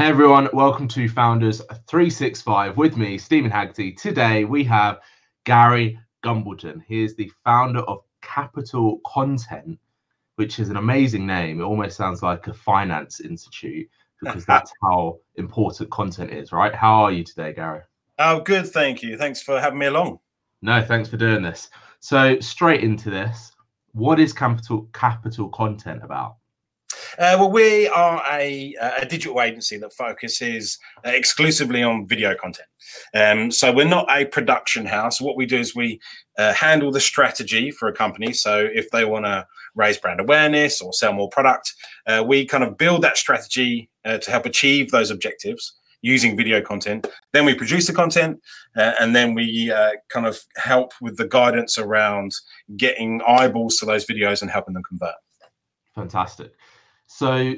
Hey everyone, welcome to Founders 365 with me, Steven Haggerty. Today we have Gary Gumbleton. He is the founder of Capital Content, which is an amazing name. It almost sounds like a finance institute because that's how important content is, right? How are you today, Gary? Oh, good. Thank you. Thanks for having me along. No, thanks for doing this. So, straight into this, what is Capital Capital Content about? Uh, well, we are a, a, digital agency that focuses uh, exclusively on video content. Um, so we're not a production house. What we do is we uh, handle the strategy for a company. So if they want to raise brand awareness or sell more product, uh, we kind of build that strategy uh, to help achieve those objectives using video content. Then we produce the content, uh, and then we uh, kind of help with the guidance around getting eyeballs to those videos and helping them convert. Fantastic. So,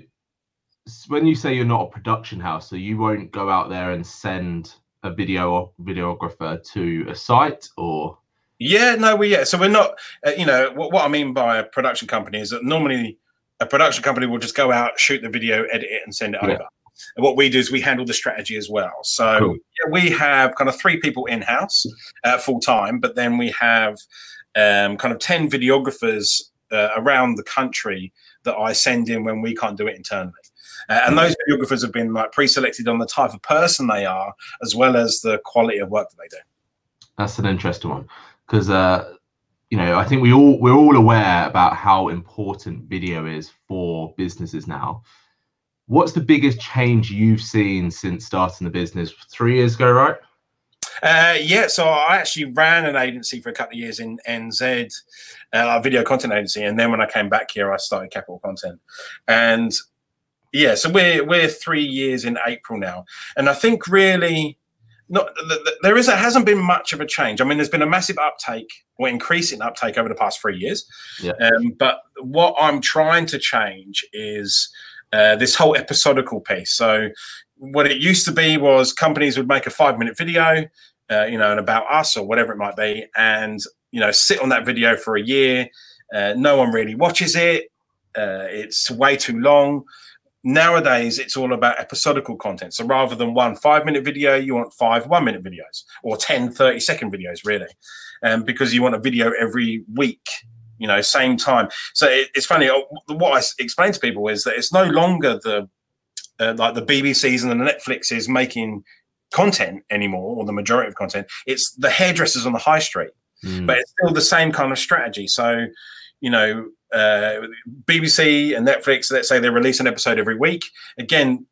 when you say you're not a production house, so you won't go out there and send a video videographer to a site, or yeah, no, we yeah. So we're not. Uh, you know what, what I mean by a production company is that normally a production company will just go out, shoot the video, edit it, and send it yeah. over. And what we do is we handle the strategy as well. So cool. yeah, we have kind of three people in house uh, full time, but then we have um, kind of 10 videographers uh, around the country that I send in when we can't do it internally. Uh, and those videographers have been like pre-selected on the type of person they are, as well as the quality of work that they do. That's an interesting one because uh, you know I think we all we're all aware about how important video is for businesses now. What's the biggest change you've seen since starting the business three years ago, right? Uh, yeah, so I actually ran an agency for a couple of years in NZ, uh, a video content agency, and then when I came back here, I started Capital Content, and yeah, so we're we're three years in April now, and I think really. Not, there is a, hasn't been much of a change. I mean, there's been a massive uptake or increasing uptake over the past three years. Yeah. Um, but what I'm trying to change is uh, this whole episodical piece. So what it used to be was companies would make a five minute video, uh, you know, and about us or whatever it might be, and you know, sit on that video for a year. Uh, no one really watches it. Uh, it's way too long. Nowadays, it's all about episodical content. So rather than one five minute video, you want five one minute videos or 10, 30 second videos, really, um, because you want a video every week you know, same time. So it, it's funny. Uh, what I explain to people is that it's no longer the uh, like the BBCs and the Netflixes making content anymore, or the majority of content. It's the hairdressers on the high street, mm. but it's still the same kind of strategy. So, you know, uh, BBC and Netflix, let's say they release an episode every week. Again,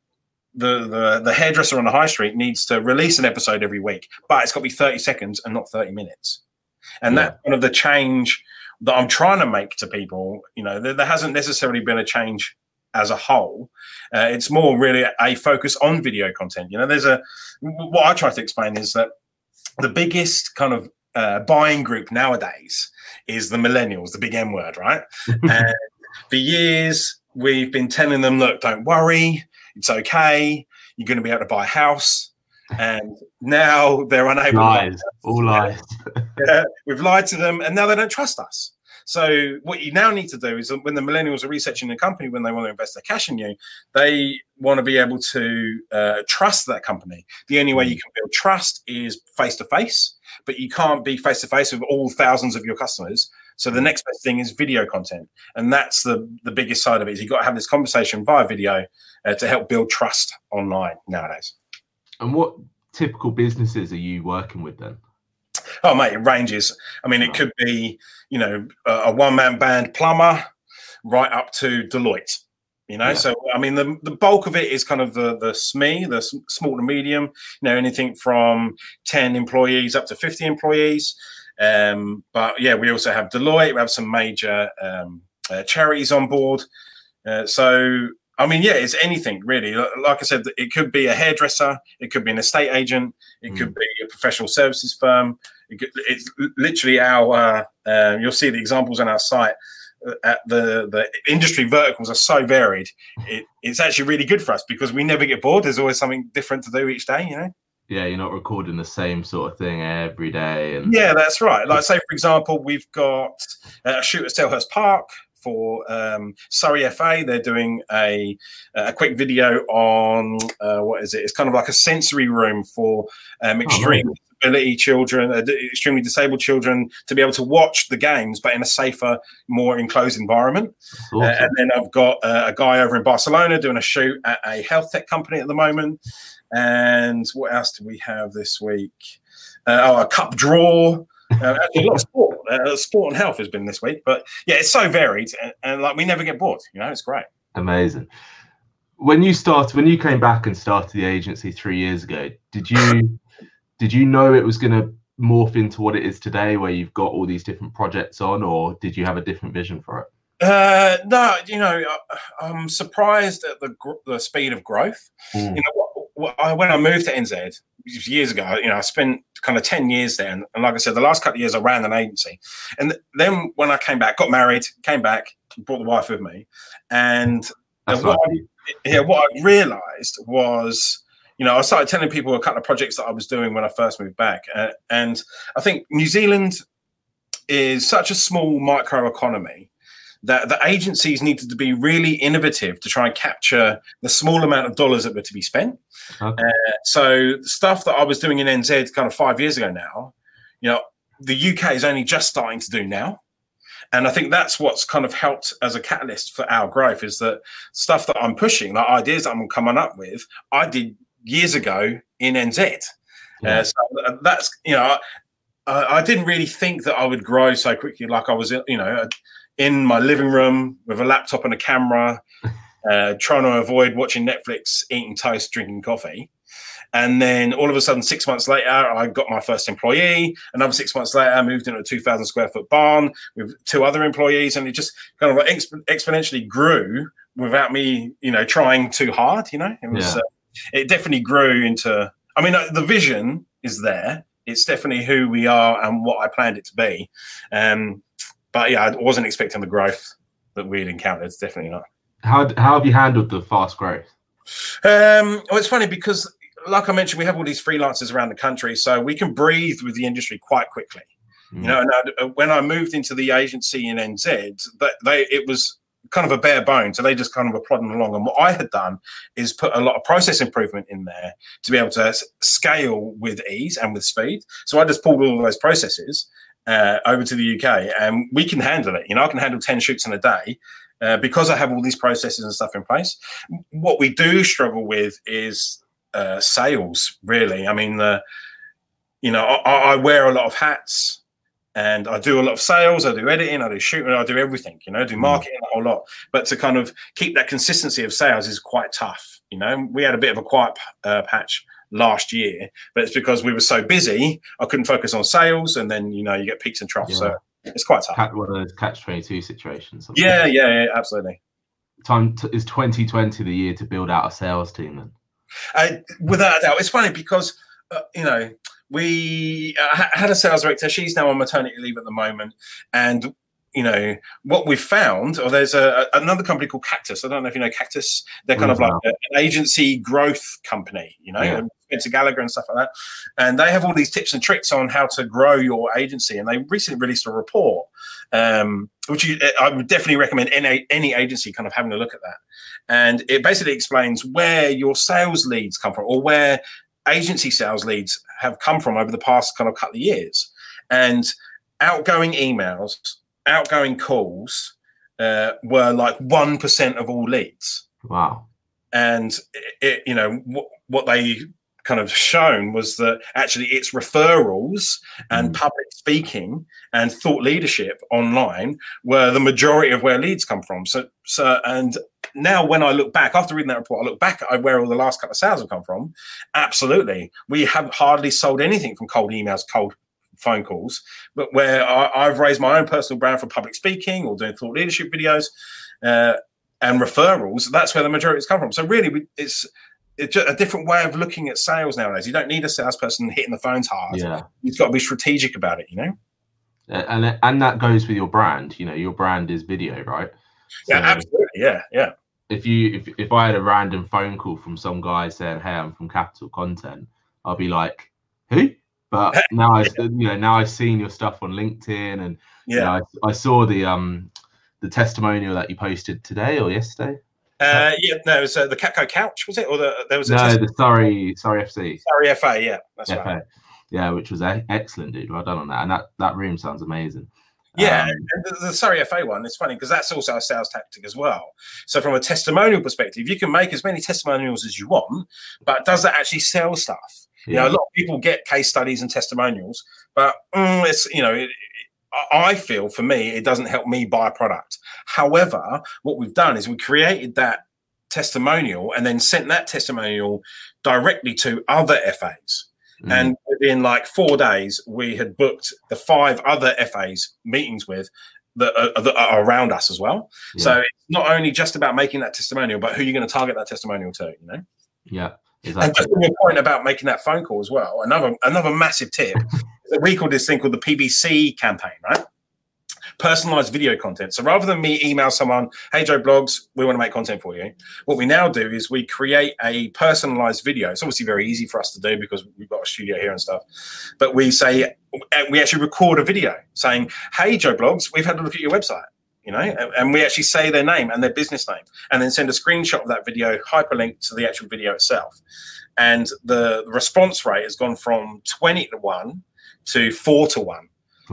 the, the the hairdresser on the high street needs to release an episode every week, but it's got to be 30 seconds and not 30 minutes. And yeah. that's one of the change that I'm trying to make to people. You know, there, there hasn't necessarily been a change as a whole. Uh, it's more really a focus on video content. You know, there's a what I try to explain is that the biggest kind of uh, buying group nowadays is the millennials, the big M word, right? and for years we've been telling them, look, don't worry, it's okay. You're going to be able to buy a house. And now they're unable. Lies, all lies. yeah, we've lied to them, and now they don't trust us. So what you now need to do is when the millennials are researching a company, when they want to invest their cash in you, they want to be able to uh, trust that company. The only way you can build trust is face to face, but you can't be face to face with all thousands of your customers. So the next best thing is video content, and that's the the biggest side of it. Is you've got to have this conversation via video uh, to help build trust online nowadays. And what typical businesses are you working with then? Oh, mate, it ranges. I mean, it could be, you know, a one man band plumber right up to Deloitte. You know, yeah. so I mean, the, the bulk of it is kind of the the SME, the small to medium. You know, anything from ten employees up to fifty employees. Um, but yeah, we also have Deloitte. We have some major um, uh, charities on board. Uh, so I mean, yeah, it's anything really. Like I said, it could be a hairdresser, it could be an estate agent, it mm. could be a professional services firm. It's literally our. Uh, uh, you'll see the examples on our site. Uh, at the the industry verticals are so varied. It, it's actually really good for us because we never get bored. There's always something different to do each day. You know. Yeah, you're not recording the same sort of thing every day. And yeah, that's right. Like say for example, we've got a shoot at Selhurst Park for um, Surrey FA. They're doing a a quick video on uh, what is it? It's kind of like a sensory room for um, extreme oh, disability children, uh, extremely disabled children, to be able to watch the games, but in a safer, more enclosed environment. Awesome. Uh, and then I've got uh, a guy over in Barcelona doing a shoot at a health tech company at the moment. And what else do we have this week? Uh, oh, a cup draw. Uh, actually, a lot of sport. Uh, sport and health has been this week, but yeah, it's so varied, and, and like we never get bored. You know, it's great. Amazing. When you started, when you came back and started the agency three years ago, did you did you know it was going to morph into what it is today, where you've got all these different projects on, or did you have a different vision for it? Uh, no, you know, I'm surprised at the the speed of growth. Mm. You know, when I moved to NZ years ago, you know, I spent kind of ten years there, and, and like I said, the last couple of years I ran an agency, and then when I came back, got married, came back, brought the wife with me, and what I, yeah, what I realised was you know, I started telling people a couple of projects that I was doing when I first moved back. Uh, and I think New Zealand is such a small micro economy that the agencies needed to be really innovative to try and capture the small amount of dollars that were to be spent. Okay. Uh, so stuff that I was doing in NZ kind of five years ago now, you know, the UK is only just starting to do now. And I think that's what's kind of helped as a catalyst for our growth is that stuff that I'm pushing, like ideas that I'm coming up with, I did years ago in NZ. Yeah. Uh, so uh, that's you know, I, I, didn't really think that I would grow so quickly. Like I was, you know, in my living room with a laptop and a camera, uh, trying to avoid watching Netflix, eating toast, drinking coffee. And then all of a sudden, six months later, I got my first employee. Another six months later, I moved into a 2,000 square foot barn with two other employees. And it just kind of exp- exponentially grew without me, you know, trying too hard. You know, it was, yeah. uh, it definitely grew into. I mean, uh, the vision is there. It's definitely who we are and what I planned it to be. Um, but yeah, I wasn't expecting the growth that we'd encountered. It's definitely not. How how have you handled the fast growth? Um, well, it's funny because, like I mentioned, we have all these freelancers around the country, so we can breathe with the industry quite quickly. Mm. You know, and I, when I moved into the agency in NZ, that they it was kind of a bare bone. So they just kind of were plodding along. And what I had done is put a lot of process improvement in there to be able to scale with ease and with speed. So I just pulled all those processes uh, over to the UK and we can handle it. You know, I can handle 10 shoots in a day. Uh, because I have all these processes and stuff in place, what we do struggle with is uh, sales. Really, I mean, the you know, I, I wear a lot of hats and I do a lot of sales, I do editing, I do shooting, I do everything, you know, do mm. marketing a whole lot. But to kind of keep that consistency of sales is quite tough. You know, we had a bit of a quiet uh, patch last year, but it's because we were so busy, I couldn't focus on sales, and then you know you get peaks and troughs. Yeah. So it's quite tough. One of those catch twenty two situations. Yeah, yeah, yeah, absolutely. Time to, is twenty twenty the year to build out a sales team then? Uh, without a doubt, it's funny because uh, you know we uh, had a sales director. She's now on maternity leave at the moment, and you know what we've found. Or there's a, another company called Cactus. I don't know if you know Cactus. They're kind of like an agency growth company. You know, yeah. Spencer Gallagher and stuff like that. And they have all these tips and tricks on how to grow your agency. And they recently released a report, um, which you, I would definitely recommend any any agency kind of having a look at that. And it basically explains where your sales leads come from, or where agency sales leads have come from over the past kind of couple of years. And outgoing emails, outgoing calls uh, were like 1% of all leads. Wow. And, it, you know, what, what they kind of shown was that actually it's referrals and mm. public speaking and thought leadership online were the majority of where leads come from. So, so, and now when I look back after reading that report, I look back at where all the last couple of sales have come from. Absolutely, we have hardly sold anything from cold emails, cold phone calls, but where I, have raised my own personal brand for public speaking or doing thought leadership videos uh, and referrals, that's where the majority has come from. So really, it's it's a different way of looking at sales nowadays. You don't need a salesperson hitting the phones hard. Yeah. You've got to be strategic about it, you know? And and that goes with your brand. You know, your brand is video, right? So yeah, absolutely. Yeah, yeah. If you if, if I had a random phone call from some guy saying, "Hey, I'm from Capital Content," I'll be like, "Who?" But now I, you know, now I've seen your stuff on LinkedIn, and yeah, you know, I, I, saw the um the testimonial that you posted today or yesterday? Uh, yeah, no, it was uh, the Catco Couch, was it? Or the, there was a no, test- the Surrey Surrey FC. Surrey FA, yeah, that's FA. right. Yeah, which was e- excellent, dude. Well done on that. And that that room sounds amazing. Yeah, Um, the, the Surrey FA one is funny because that's also a sales tactic as well. So, from a testimonial perspective, you can make as many testimonials as you want, but does that actually sell stuff? You know, a lot of people get case studies and testimonials, but mm, it's you know, it, it- I feel for me it doesn't help me buy a product. However, what we've done is we created that testimonial and then sent that testimonial directly to other FAs. Mm. And within like four days, we had booked the five other FAs meetings with that are, that are around us as well. Yeah. So it's not only just about making that testimonial, but who you're going to target that testimonial to. You know. yeah, And just on your point about making that phone call as well, another another massive tip. we call this thing called the PVC campaign, right? Personalized video content. So rather than me email someone, "Hey Joe Bloggs, we want to make content for you," what we now do is we create a personalized video. It's obviously very easy for us to do because we've got a studio here and stuff. But we say eh, we actually record a video saying, "Hey Joe Bloggs, we've had a look at your website." You know, and- and we actually say their name and their business name, and then send a screenshot of that video, hyperlink to the actual video itself. And the response rate has gone from 20 to 1 to 4 to 1.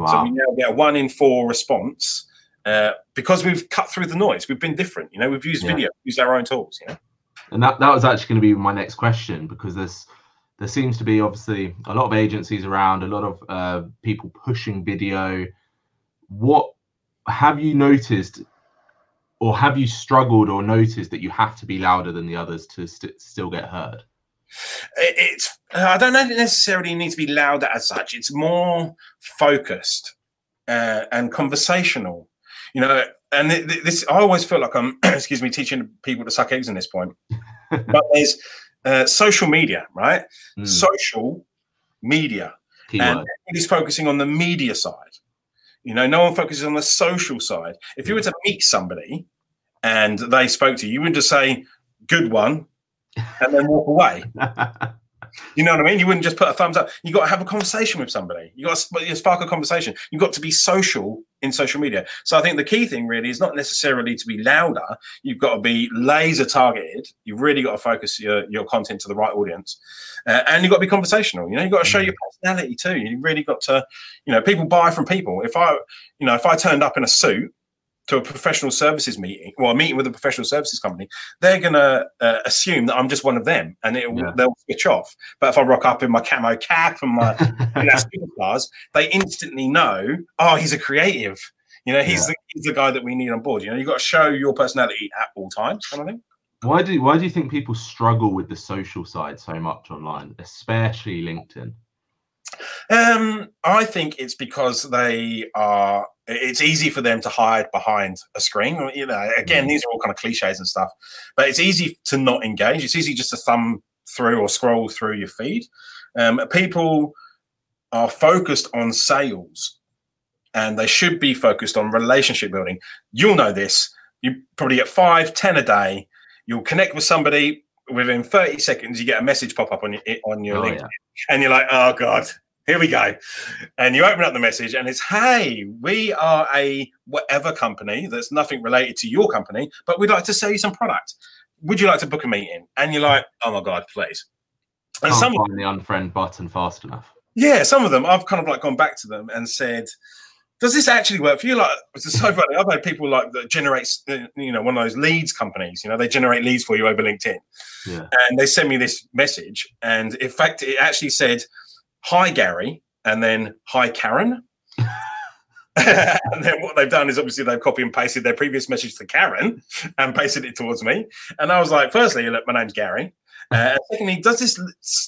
So we now get a 1 in 4 response uh, because we've cut through the noise. We've been different. You know, we've used Yeah. video, used our own tools. You know, And that, that was actually going to be my next question because there's there seems to be obviously a lot of agencies around, a lot of uh, people pushing video. What have you noticed, or have you struggled or noticed that you have to be louder than the others to st- still get heard? It's, I don't know if it necessarily needs to be louder as such. It's more focused uh, and conversational. You know, and th- th- this, I always feel like I'm, excuse me, teaching people to suck eggs in this point. but there's uh, social media, right? Mm, Social media. and everybody's focusing on the media side. You know, no one focuses on the social side. If you were to meet somebody and they spoke to you, you wouldn't just say, good one, and then walk away. You know what I mean? You wouldn't just put a thumbs up. You got to have a conversation with somebody. You got to spark a conversation. You've got to be social in social media. So I think the key thing really is not necessarily to be louder. You've got to be laser targeted. You've really got to focus your, your content to the right audience, uh, and you've got to be conversational. You know, you've got to show your personality too. You really got to, you know, people buy from people. If I, you know, if I turned up in a suit to a professional services meeting, well, a meeting with a professional services company, they're gonna uh, assume that I'm just one of them, and it, Yeah. they'll switch off. But if I rock up in my camo cap and my know, superstars, they instantly know, oh, he's a creative. You know, he's, Yeah. the, he's the guy that we need on board. You know, you've got to show your personality at all times, kind of thing. why do why do you think people struggle with the social side so much online, especially LinkedIn? Um, I think it's because they are. It's easy for them to hide behind a screen. You know, again, Mm. these are all kind of cliches and stuff, but it's easy to not engage. It's easy just to thumb through or scroll through your feed. Um, people are focused on sales, and they should be focused on relationship building. You'll know this. You probably get five, ten a day. You'll connect with somebody within 30 seconds. You get a message pop up on your on your Oh, LinkedIn yeah. and you're like, oh god, here we go. And you open up the message, and it's, hey, we are a whatever company that's nothing related to your company, but we'd like to sell you some product. Would you like to book a meeting? And you're like, oh my god, please. And Can't some, find the unfriend button fast enough. yeah, some of them, I've kind of like gone back to them and said, does this actually work for you? Like, it's so funny. I've had people like that generates, you know, one of those leads companies. You know, they generate leads for you over LinkedIn Yeah. and they send me this message and in fact it actually said hi gary and then hi karen and then what they've done is obviously they've copy and pasted their previous message to karen and pasted it towards me and i was like firstly look my name's gary uh, and secondly does this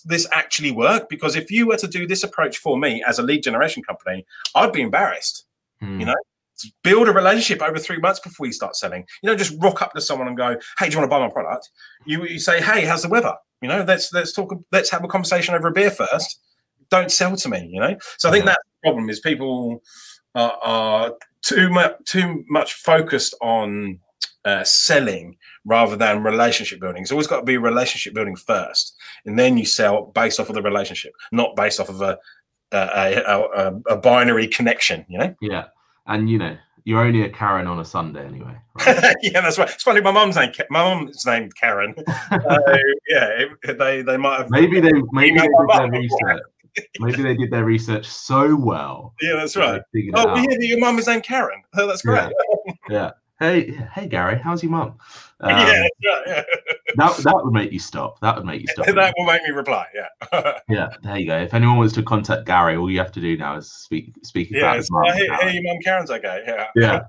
this actually work because if you were to do this approach for me as a lead generation company i'd be embarrassed Hmm. You know, build a relationship over three months before you start selling. You know, just rock up to someone and go, "Hey, do you want to buy my product?" You, you say, "Hey, how's the weather?" You know, let's let's talk. Let's have a conversation over a beer first. Don't sell to me. You know. So I think that's the problem is people are, are too much too much focused on uh, selling rather than relationship building. It's always got to be relationship building first, and then you sell based off of the relationship, not based off of a a, a, a, a binary connection. You know. Yeah, and you know, you're only a Karen on a Sunday anyway. Right? yeah, that's right. It's funny. My mum's name, my mum's named Karen. uh, yeah, they they might have maybe they maybe they did their research. Maybe they did their research so well. Yeah, that's right. Oh, we hear that your mum is named Karen. Oh, that's great. Yeah. yeah. Hey, hey, Gary, how's your mum? Um, yeah, yeah. that that would make you stop. That would make you stop. that will make me reply. Yeah. yeah. There you go. If anyone wants to contact Gary, all you have to do now is speak speak yeah, about his mum. Hey, hey, your mum Karen's okay. Yeah. Yeah.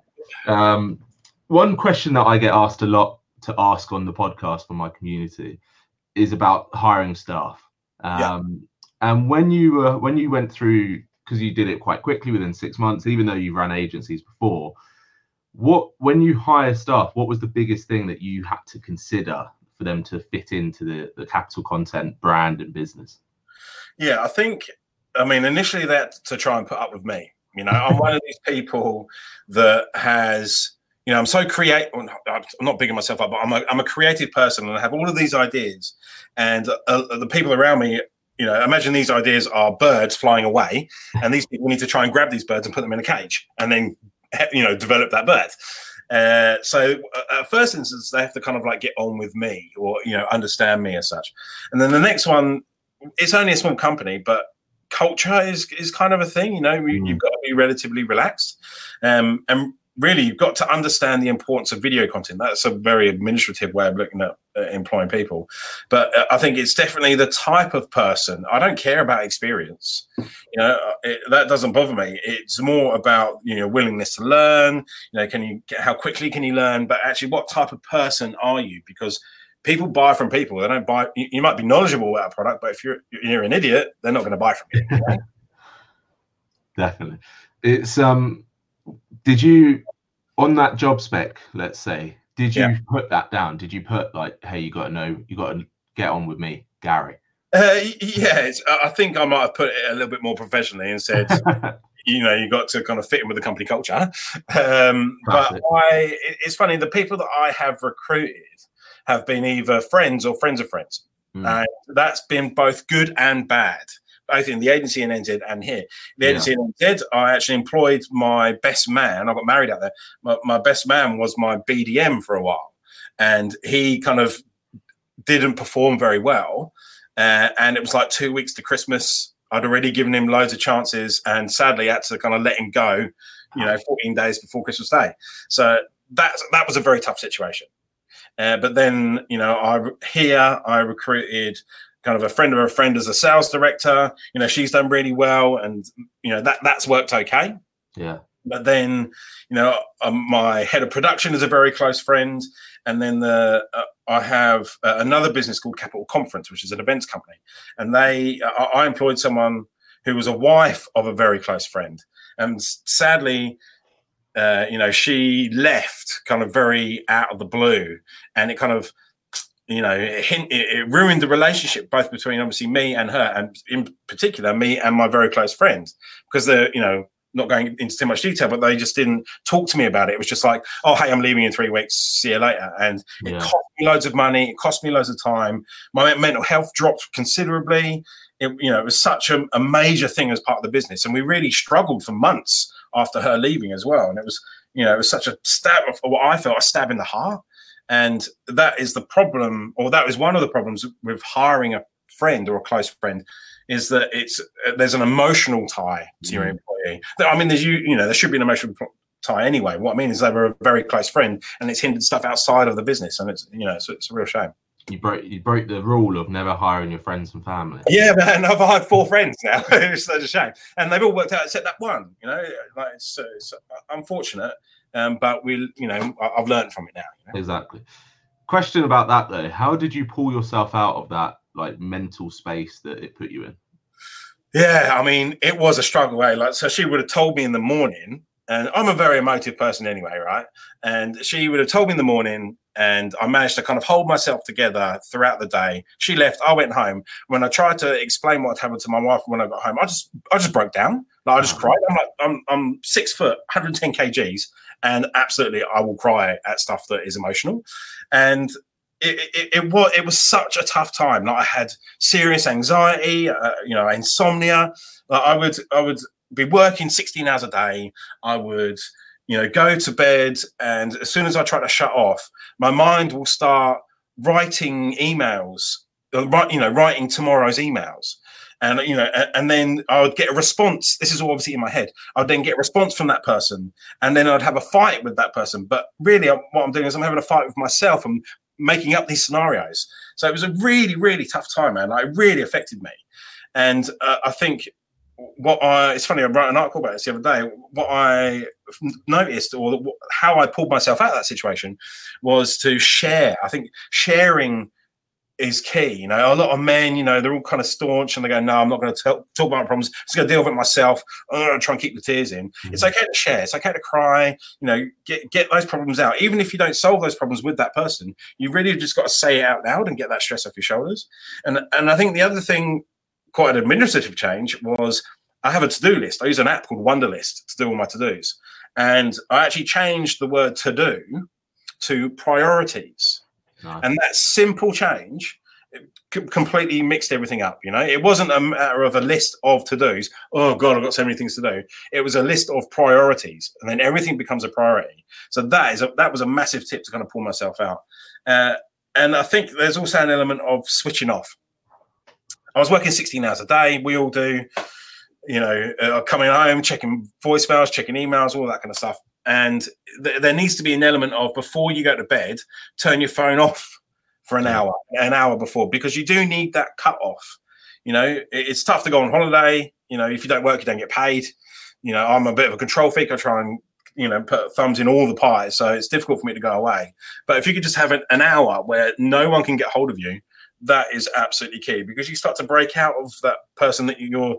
Um, one question that I get asked a lot to ask on the podcast from my community is about hiring staff. Um, yeah. And when you were when you went through because you did it quite quickly within six months, even though you ran agencies before what when you hire staff what was the biggest thing that you had to consider for them to fit into the, the capital content brand and business? Yeah i think i mean initially that to try and put up with me. You know i'm one of these people that has you know i'm so creative i'm not bigging myself up but I'm a, I'm a creative person and i have all of these ideas and uh, the people around me you know, imagine these ideas are birds flying away, and these people need to try and grab these birds and put them in a cage, and then you know develop that bird. uh, so uh, at first instance they have to kind of like get on with me or you know understand me as such and then the next one it's only a small company but culture is is kind of a thing you know mm. you've got to be relatively relaxed um, and really you've got to understand the importance of video content. That's a very administrative way of looking at uh, employing people. But uh, i think it's definitely the type of person i don't care about experience. You know uh, it, that doesn't bother me. It's more about you know willingness to learn. You know can you how quickly can you learn? But actually what type of person are you? Because people buy from people. They don't buy you, you might be knowledgeable about a product but if you're you're an idiot they're not going to buy from you, definitely. It's um did you on that job spec let's say did you yeah. put that down did you put like hey you got to know you got to get on with me gary uh, yeah i think i might have put it a little bit more professionally and said you know you got to kind of fit in with the company culture um, but it. i it's funny the people that i have recruited have been either friends or friends of friends mm. and that's been both good and bad both in the agency in NZ and here. The agency in NZ, I actually employed my best man. I got married out there. My, my best man was my BDM for a while, and he kind of didn't perform very well. Uh, and it was like two weeks to Christmas. I'd already given him loads of chances, and sadly had to kind of let him go. You know, 14 days before Christmas Day. So that that was a very tough situation. Uh, but then, you know, I here I recruited kind of a friend of a friend as a sales director. You know, she's done really well, and you know that that's worked okay. Yeah. But then, you know, um, my head of production is a very close friend, and then the uh, I have uh, another business called Capital Conference, which is an events company, and they uh, I employed someone who was a wife of a very close friend, and sadly. Uh, you know, she left kind of very out of the blue, and it kind of you know, it, hint, it, it, ruined the relationship both between obviously me and her, and in particular me and my very close friends, because they're you know not going into too much detail, but they just didn't talk to me about it. It was just like, oh, hey, I'm leaving in three weeks. See you later. And yeah. it cost me loads of money. It cost me loads of time. My mental health dropped considerably. It, you know, it was such a, a major thing as part of the business, and we really struggled for months after her leaving as well. And it was, you know, it was such a stab of what I felt a stab in the heart and that is the problem, or that is one of the problems with hiring a friend or a close friend, is that it's there's an emotional tie to your mm. employee. I mean, there's you you know there should be an emotional tie anyway. What I mean is they were a very close friend, and it's hindered stuff outside of the business, and it's you know it's, it's a real shame. You broke you broke the rule of never hiring your friends and family. Yeah, man, I've hired four friends now. it's such a shame, and they've all worked out except that one. You know, like it's, it's unfortunate um, but we, you know, I've learned from it now. You know? Exactly. Question about that though: How did you pull yourself out of that like mental space that it put you in? Yeah, I mean, it was a struggle. Eh? Like, so she would have told me in the morning, and I'm a very emotive person anyway, right? And she would have told me in the morning, and I managed to kind of hold myself together throughout the day. She left, I went home. When I tried to explain what happened to my wife when I got home, I just, I just broke down. Like, I just cried. I'm like, I'm, I'm six foot, 110 kgs, and absolutely I will cry at stuff that is emotional. And it, it, it, was it was such a tough time. Like I had serious anxiety, uh, you know, insomnia. Like I would I would be working 16 hours a day. I would, you know, go to bed, and as soon as I try to shut off, my mind will start writing emails, uh, you know, writing tomorrow's emails and you know and then i would get a response this is all obviously in my head i would then get a response from that person. And then i'd have a fight with that person. But really what i'm doing is i'm having a fight with myself. And making up these scenarios. So it was a really really tough time man. Like, it really affected me. And uh, i think what I it's funny I wrote an article about this the other day. What I noticed, or how I pulled myself out of that situation, was to share. I think sharing is key. You know, a lot of men, you know, they're all kind of staunch and they go, "No, I'm not going to talk about my problems. I'm just going to deal with it myself. I'm going to try and keep the tears in." Mm-hmm. It's okay to share. It's okay to cry. You know, get get those problems out. Even if you don't solve those problems with that person, you really just got to say it out loud and get that stress off your shoulders. And and I think the other thing, quite an administrative change, was I have a to do list. I use an app called Wunderlist to do all my to dos, and I actually changed the word to do to priorities Nice. And that simple change completely mixed everything up. You know, it wasn't a matter of a list of to dos. Oh God, I've got so many things to do. It was a list of priorities, and then everything becomes a priority. So that is a, that was a massive tip to kind of pull myself out. Uh, and I think there's also an element of switching off. I was working 16 hours a day. We all do. You know, uh, coming home, checking voicemails, checking emails, all that kind of stuff and th- there needs to be an element of before you go to bed, turn your phone off for an hour, an hour before, because you do need that cut off. You know, it, it's tough to go on holiday. You know, if you don't work, you don't get paid. You know, I'm a bit of a control freak. I try and you know put thumbs in all the pies, so it's difficult for me to go away. But if you could just have an, an hour where no one can get hold of you, that is absolutely key because you start to break out of that person that you're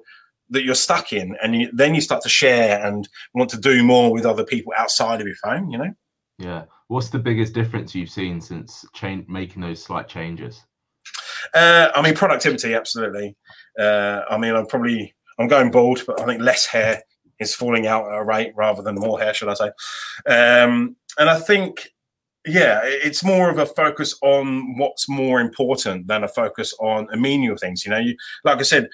that you're stuck in, and you, then you start to share and want to do more with other people outside of your phone. You know. Yeah. What's the biggest difference you've seen since change making those slight changes? Uh, I mean, productivity, absolutely. Uh, I mean, I'm probably I'm going bald, but I think less hair is falling out at a rate rather than more hair, should I say? Um, and I think, yeah, it's more of a focus on what's more important than a focus on a menial things. You know, you like I said,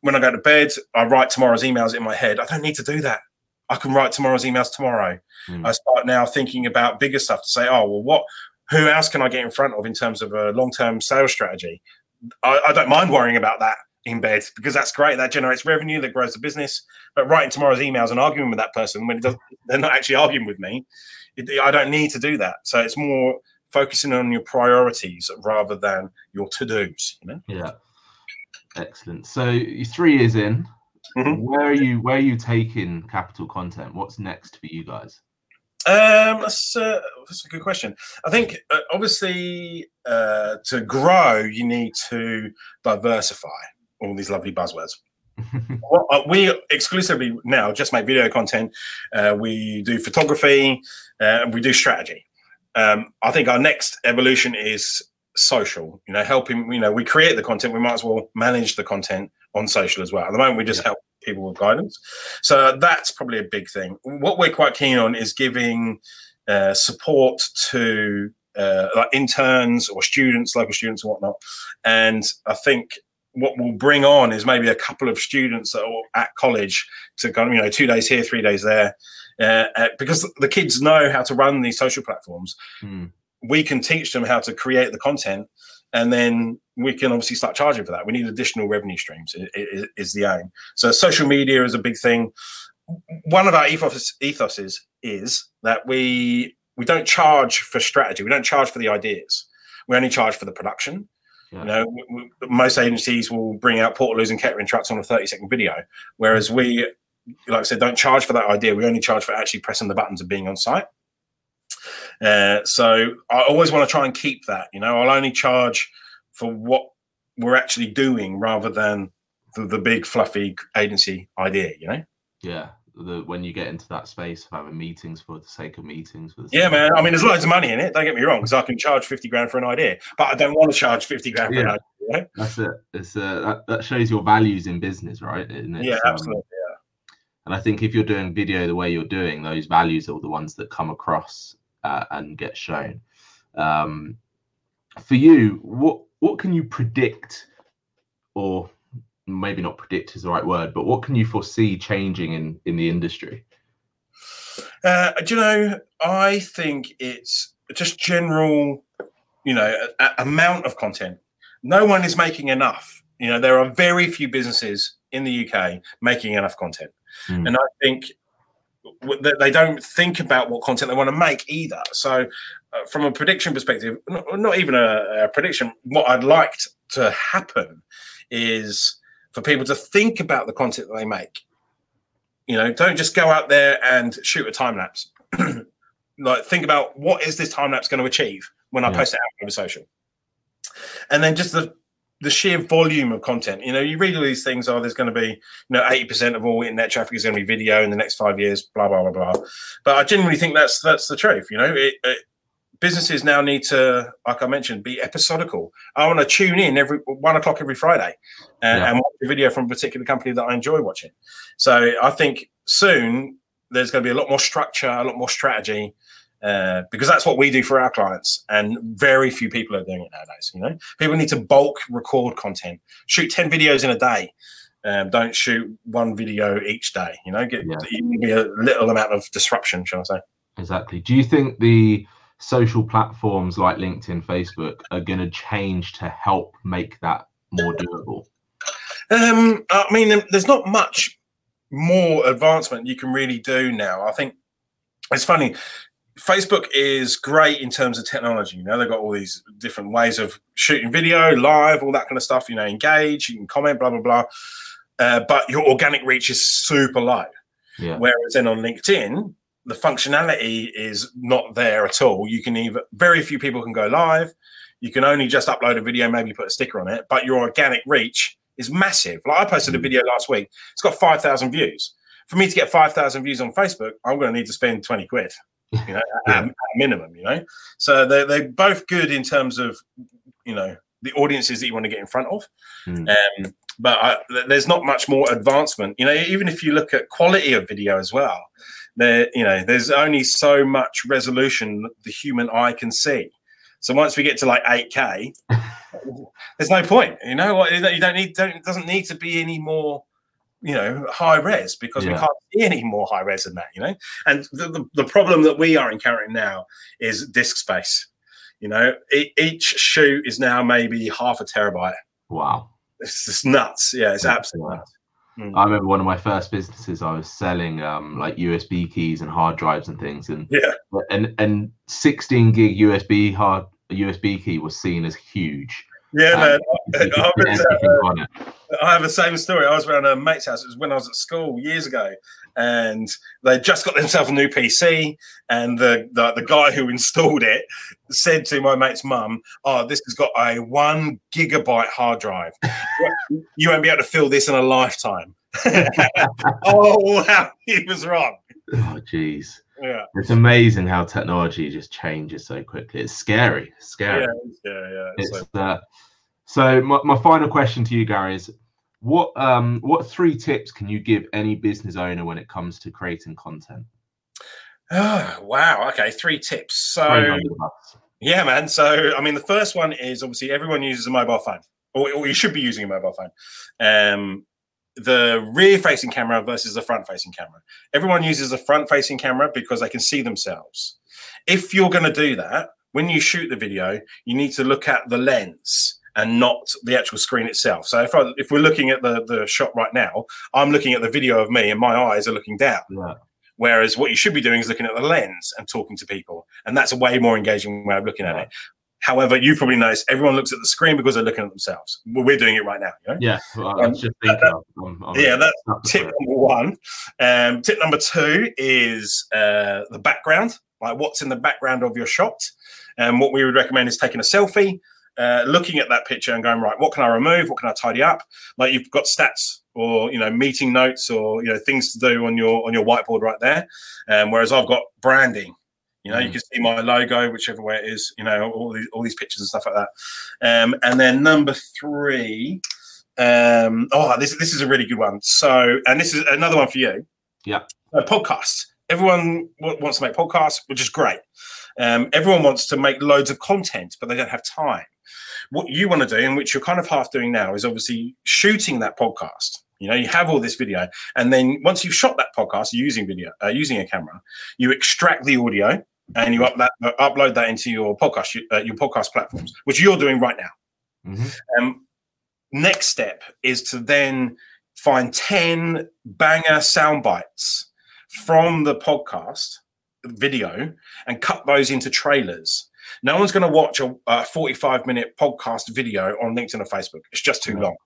when I go to bed, I write tomorrow's emails in my head. I don't need to do that. I can write tomorrow's emails tomorrow. Mm. I start now thinking about bigger stuff to say, oh, well, what, who else can I get in front of in terms of a long term sales strategy? I, I, don't mind worrying about that in bed because that's great. That generates revenue, that grows the business. But writing tomorrow's emails and arguing with that person when they're not actually arguing with me, it, I don't need to do that. So it's more focusing on your priorities rather than your to dos. You know? Yeah. Excellent. So you're three years in. Mm-hmm. Where are you? Where are you taking capital content? What's next for you guys? Um, that's, uh, that's a good question. I think uh, obviously uh, to grow, you need to diversify all these lovely buzzwords. well, uh, we exclusively now just make video content. Uh, we do photography uh, and we do strategy. Um, I think our next evolution is social you know helping you know we create the content we might as well manage the content on social as well. At the moment we just yeah. help people with guidance. So that's probably a big thing. What we're quite keen on is giving uh, support to uh, like interns or students local students and whatnot. And i think what we'll bring on is maybe a couple of students that are at college to kind of you know two days here three days there uh, uh because the kids know how to run these social platforms. Mm we can teach them how to create the content and then we can obviously start charging for that. We need additional revenue streams is, is the aim. So social media is a big thing. One of our ethos ethoses is that we we don't charge for strategy. We don't charge for the ideas. We only charge for the production. Yeah. You know, we, we, most agencies will bring out portaloos and catering trucks on a 30 second video, whereas we, like I said, don't charge for that idea. We only charge for actually pressing the buttons and being on site. Uh, so I always want to try and keep that. You know, I'll only charge for what we're actually doing rather than the, the big fluffy agency idea. You know. Yeah. The, when you get into that space of having meetings for the sake of meetings. Yeah, man. I mean, there's loads of money in it. Don't get me wrong, because I can charge fifty grand for an idea, but I don't want to charge fifty grand for yeah. an idea. You know? That's it. It's uh, that, that shows your values in business, right? yeah, absolutely. Um, yeah. And I think if you're doing video the way you're doing, those values are the ones that come across uh, and get shown. Um, for you, what what can you predict, or maybe not predict is the right word, but what can you foresee changing in in the industry? Uh, do you know? I think it's just general, you know, a, a amount of content. No one is making enough. You know, there are very few businesses in the UK making enough content, Mm. and I think they don't think about what content they want to make either. So, uh, from a prediction perspective, not, not even a, a prediction, what I'd like t- to happen is for people to think about the content that they make. You know, don't just go out there and shoot a time lapse. like, think about what is this time lapse going to achieve when I Yeah. post it out over social, and then just the the sheer volume of content. You know, you read all these things. Oh, there's going to be, you know, eighty percent of all internet traffic is going to be video in the next five years. Blah blah blah blah. But I genuinely think that's that's the truth. You know, it, it, businesses now need to, like I mentioned, be episodical. I want to tune in every one o'clock every Friday and, Yeah. and watch a video from a particular company that I enjoy watching. So I think soon there's going to be a lot more structure, a lot more strategy. Uh, because that's what we do for our clients, and very few people are doing it nowadays. You know, people need to bulk record content, shoot ten videos in a day. Um, don't shoot one video each day. You know, get Yeah. a little amount of disruption, shall I say? Exactly. Do you think the social platforms like LinkedIn, Facebook are going to change to help make that more doable? Um, I mean, there's not much more advancement you can really do now. I think it's funny. Facebook is great in terms of technology. You know, they've got all these different ways of shooting video, live, all that kind of stuff. You know, engage, you can comment, blah blah blah. Uh, but your organic reach is super low. Yeah. Whereas then on LinkedIn, the functionality is not there at all. You can even very few people can go live. You can only just upload a video, maybe put a sticker on it, but your organic reach is massive. Like I posted a Mm. video last week, it's got 5,000 views. For me to get 5,000 views on Facebook, I'm going to need to spend 20 quid, you know, Yeah. at, minimum, you know. So they're, they're both good in terms of, you know, the audiences that you want to get in front of. Mm. Um, but I, there's not much more advancement. You know, even if you look at quality of video as well, there, you know, there's only so much resolution the human eye can see. So once we get to like 8K, there's no point. You know what? You don't you don't need. Don't, it doesn't need to be any more. You know, high res because we can't see any more high res than that. You know, and the, the, the problem that we are encountering now is disk space. You know, e- each shoot is now maybe half a terabyte. Wow. It's just nuts. Yeah, it's Yeah. absolutely nuts. Mm. I remember one of my first businesses. I was selling um, like USB keys and hard drives and things, and Yeah. and and 16 gig USB hard USB key was seen as huge. Yeah, Um, man. I, was, uh. I have the same story. I was around a mate's house. It was when I was at school years ago, and they just got themselves a new PC. And the, the the guy who installed it said to my mate's mum, "Oh, this has got a one gigabyte hard drive. You won't be able to fill this in a lifetime." oh wow, he was wrong. Oh, jeez. Yeah, It's amazing how technology just changes so quickly. It's scary. It's scary. yeah, yeah, yeah. It's So- uh, so my, my final question to you, Gary, is what um what three tips can you give any business owner when it comes to creating content? Oh, wow. Okay, three tips. So them under the bus. Yeah, man. So, I mean, the first one is obviously everyone uses a mobile phone, or, or you should be using a mobile phone. Um, the rear facing camera versus the front facing camera. Everyone uses the front facing camera because they can see themselves. If you're going to do that, when you shoot the video, you need to look at the lens and not the actual screen itself. So if I, if we're looking at the the shot right now, I'm looking at the video of me and my eyes are looking down. Yeah. Whereas what you should be doing is looking at the lens and talking to people. And that's a way more engaging way of looking at it. However, you probably noticed everyone looks at the screen because they're looking at themselves. Well, we're doing it right now. You know? Yeah. Well, was just thinking. of- I'm- I'm- Yeah, that's tip number one. Um, tip number two is uh, the background, like what's in the background of your shot. And what we would recommend is taking a selfie, uh, looking at that picture and going, right, what can I remove? What can I tidy up? Like you've got stats or you know meeting notes or you know things to do on your on your whiteboard right there. Um, whereas I've got branding. You know, you Mm. can see my logo, whichever way it is. You know, all these all these pictures and stuff like that. Um, and then number three, um, oh, this this is a really good one. So, and this is another one for you. Yeah. Uh, podcasts. Everyone w- wants to make podcasts, which is great. Um, everyone wants to make loads of content, but they don't have time. What you want to do, and which you're kind of half doing now, is obviously shooting that podcast. You know, you have all this video, and then once you've shot that podcast using video, uh, using a camera, you extract the audio and you upload, uh, upload that into your podcast, uh, your podcast platforms, which you're doing right now. Mm-hmm. Um, next step is to then find ten banger sound bites from the podcast video and cut those into trailers. No one's going to watch a, a, 45 minute podcast video on LinkedIn or Facebook. It's just too long.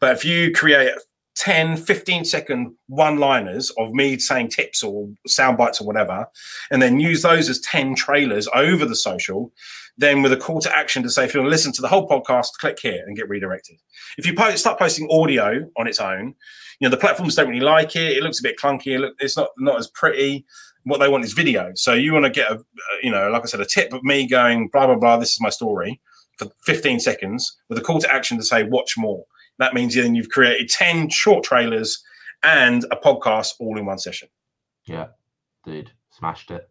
But if you create 10, 15 second one liners of me saying tips or sound bites or whatever, and then use those as 10 trailers over the social, then with a call to action to say, if you want to listen to the whole podcast, click here and get redirected. If you post, start posting audio on its own, you know, the platforms don't really like it. It looks a bit clunky. it's not, not as pretty. What they want is video. So you want to get a, you know, like I said, a tip of me going, blah, blah, blah, this is my story for 15 seconds with a call to action to say, watch more that means then you've created 10 short trailers and a podcast all in one session. Yeah, dude, smashed it.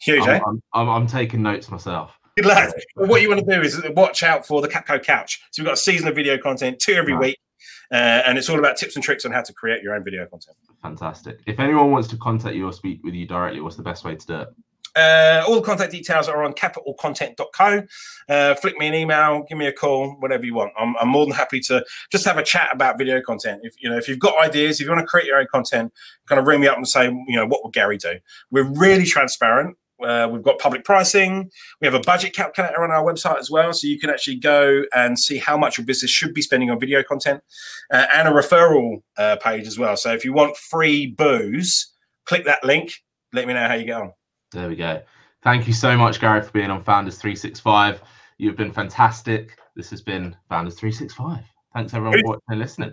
Huge, I'm, eh? I'm, I'm, I'm taking notes myself. Good. Well, what you want to do is watch out for the Capco Couch. So we've got a season of video content, two every week, uh, and it's all about tips and tricks on how to create your own video content. Fantastic. If anyone wants to contact you or speak with you directly, what's the best way to do it? Uh, all the contact details are on capitalcontent.co. Uh, flick me an email, give me a call, whatever you want. I'm, I'm, more than happy to just have a chat about video content. If you know, if you've got ideas, if you want to create your own content, kind of ring me up and say, you know, what would Gary do? We're really transparent. Uh, we've got public pricing. We have a budget calculator on our website as well, so you can actually go and see how much your business should be spending on video content, uh, and a referral uh, page as well. So if you want free booze, click that link. Let me know how you get on. There we go. Thank you so much, Gary, for being on Founders 365. You've been fantastic. This has been Founders 365. Thanks, everyone, for watching and listening.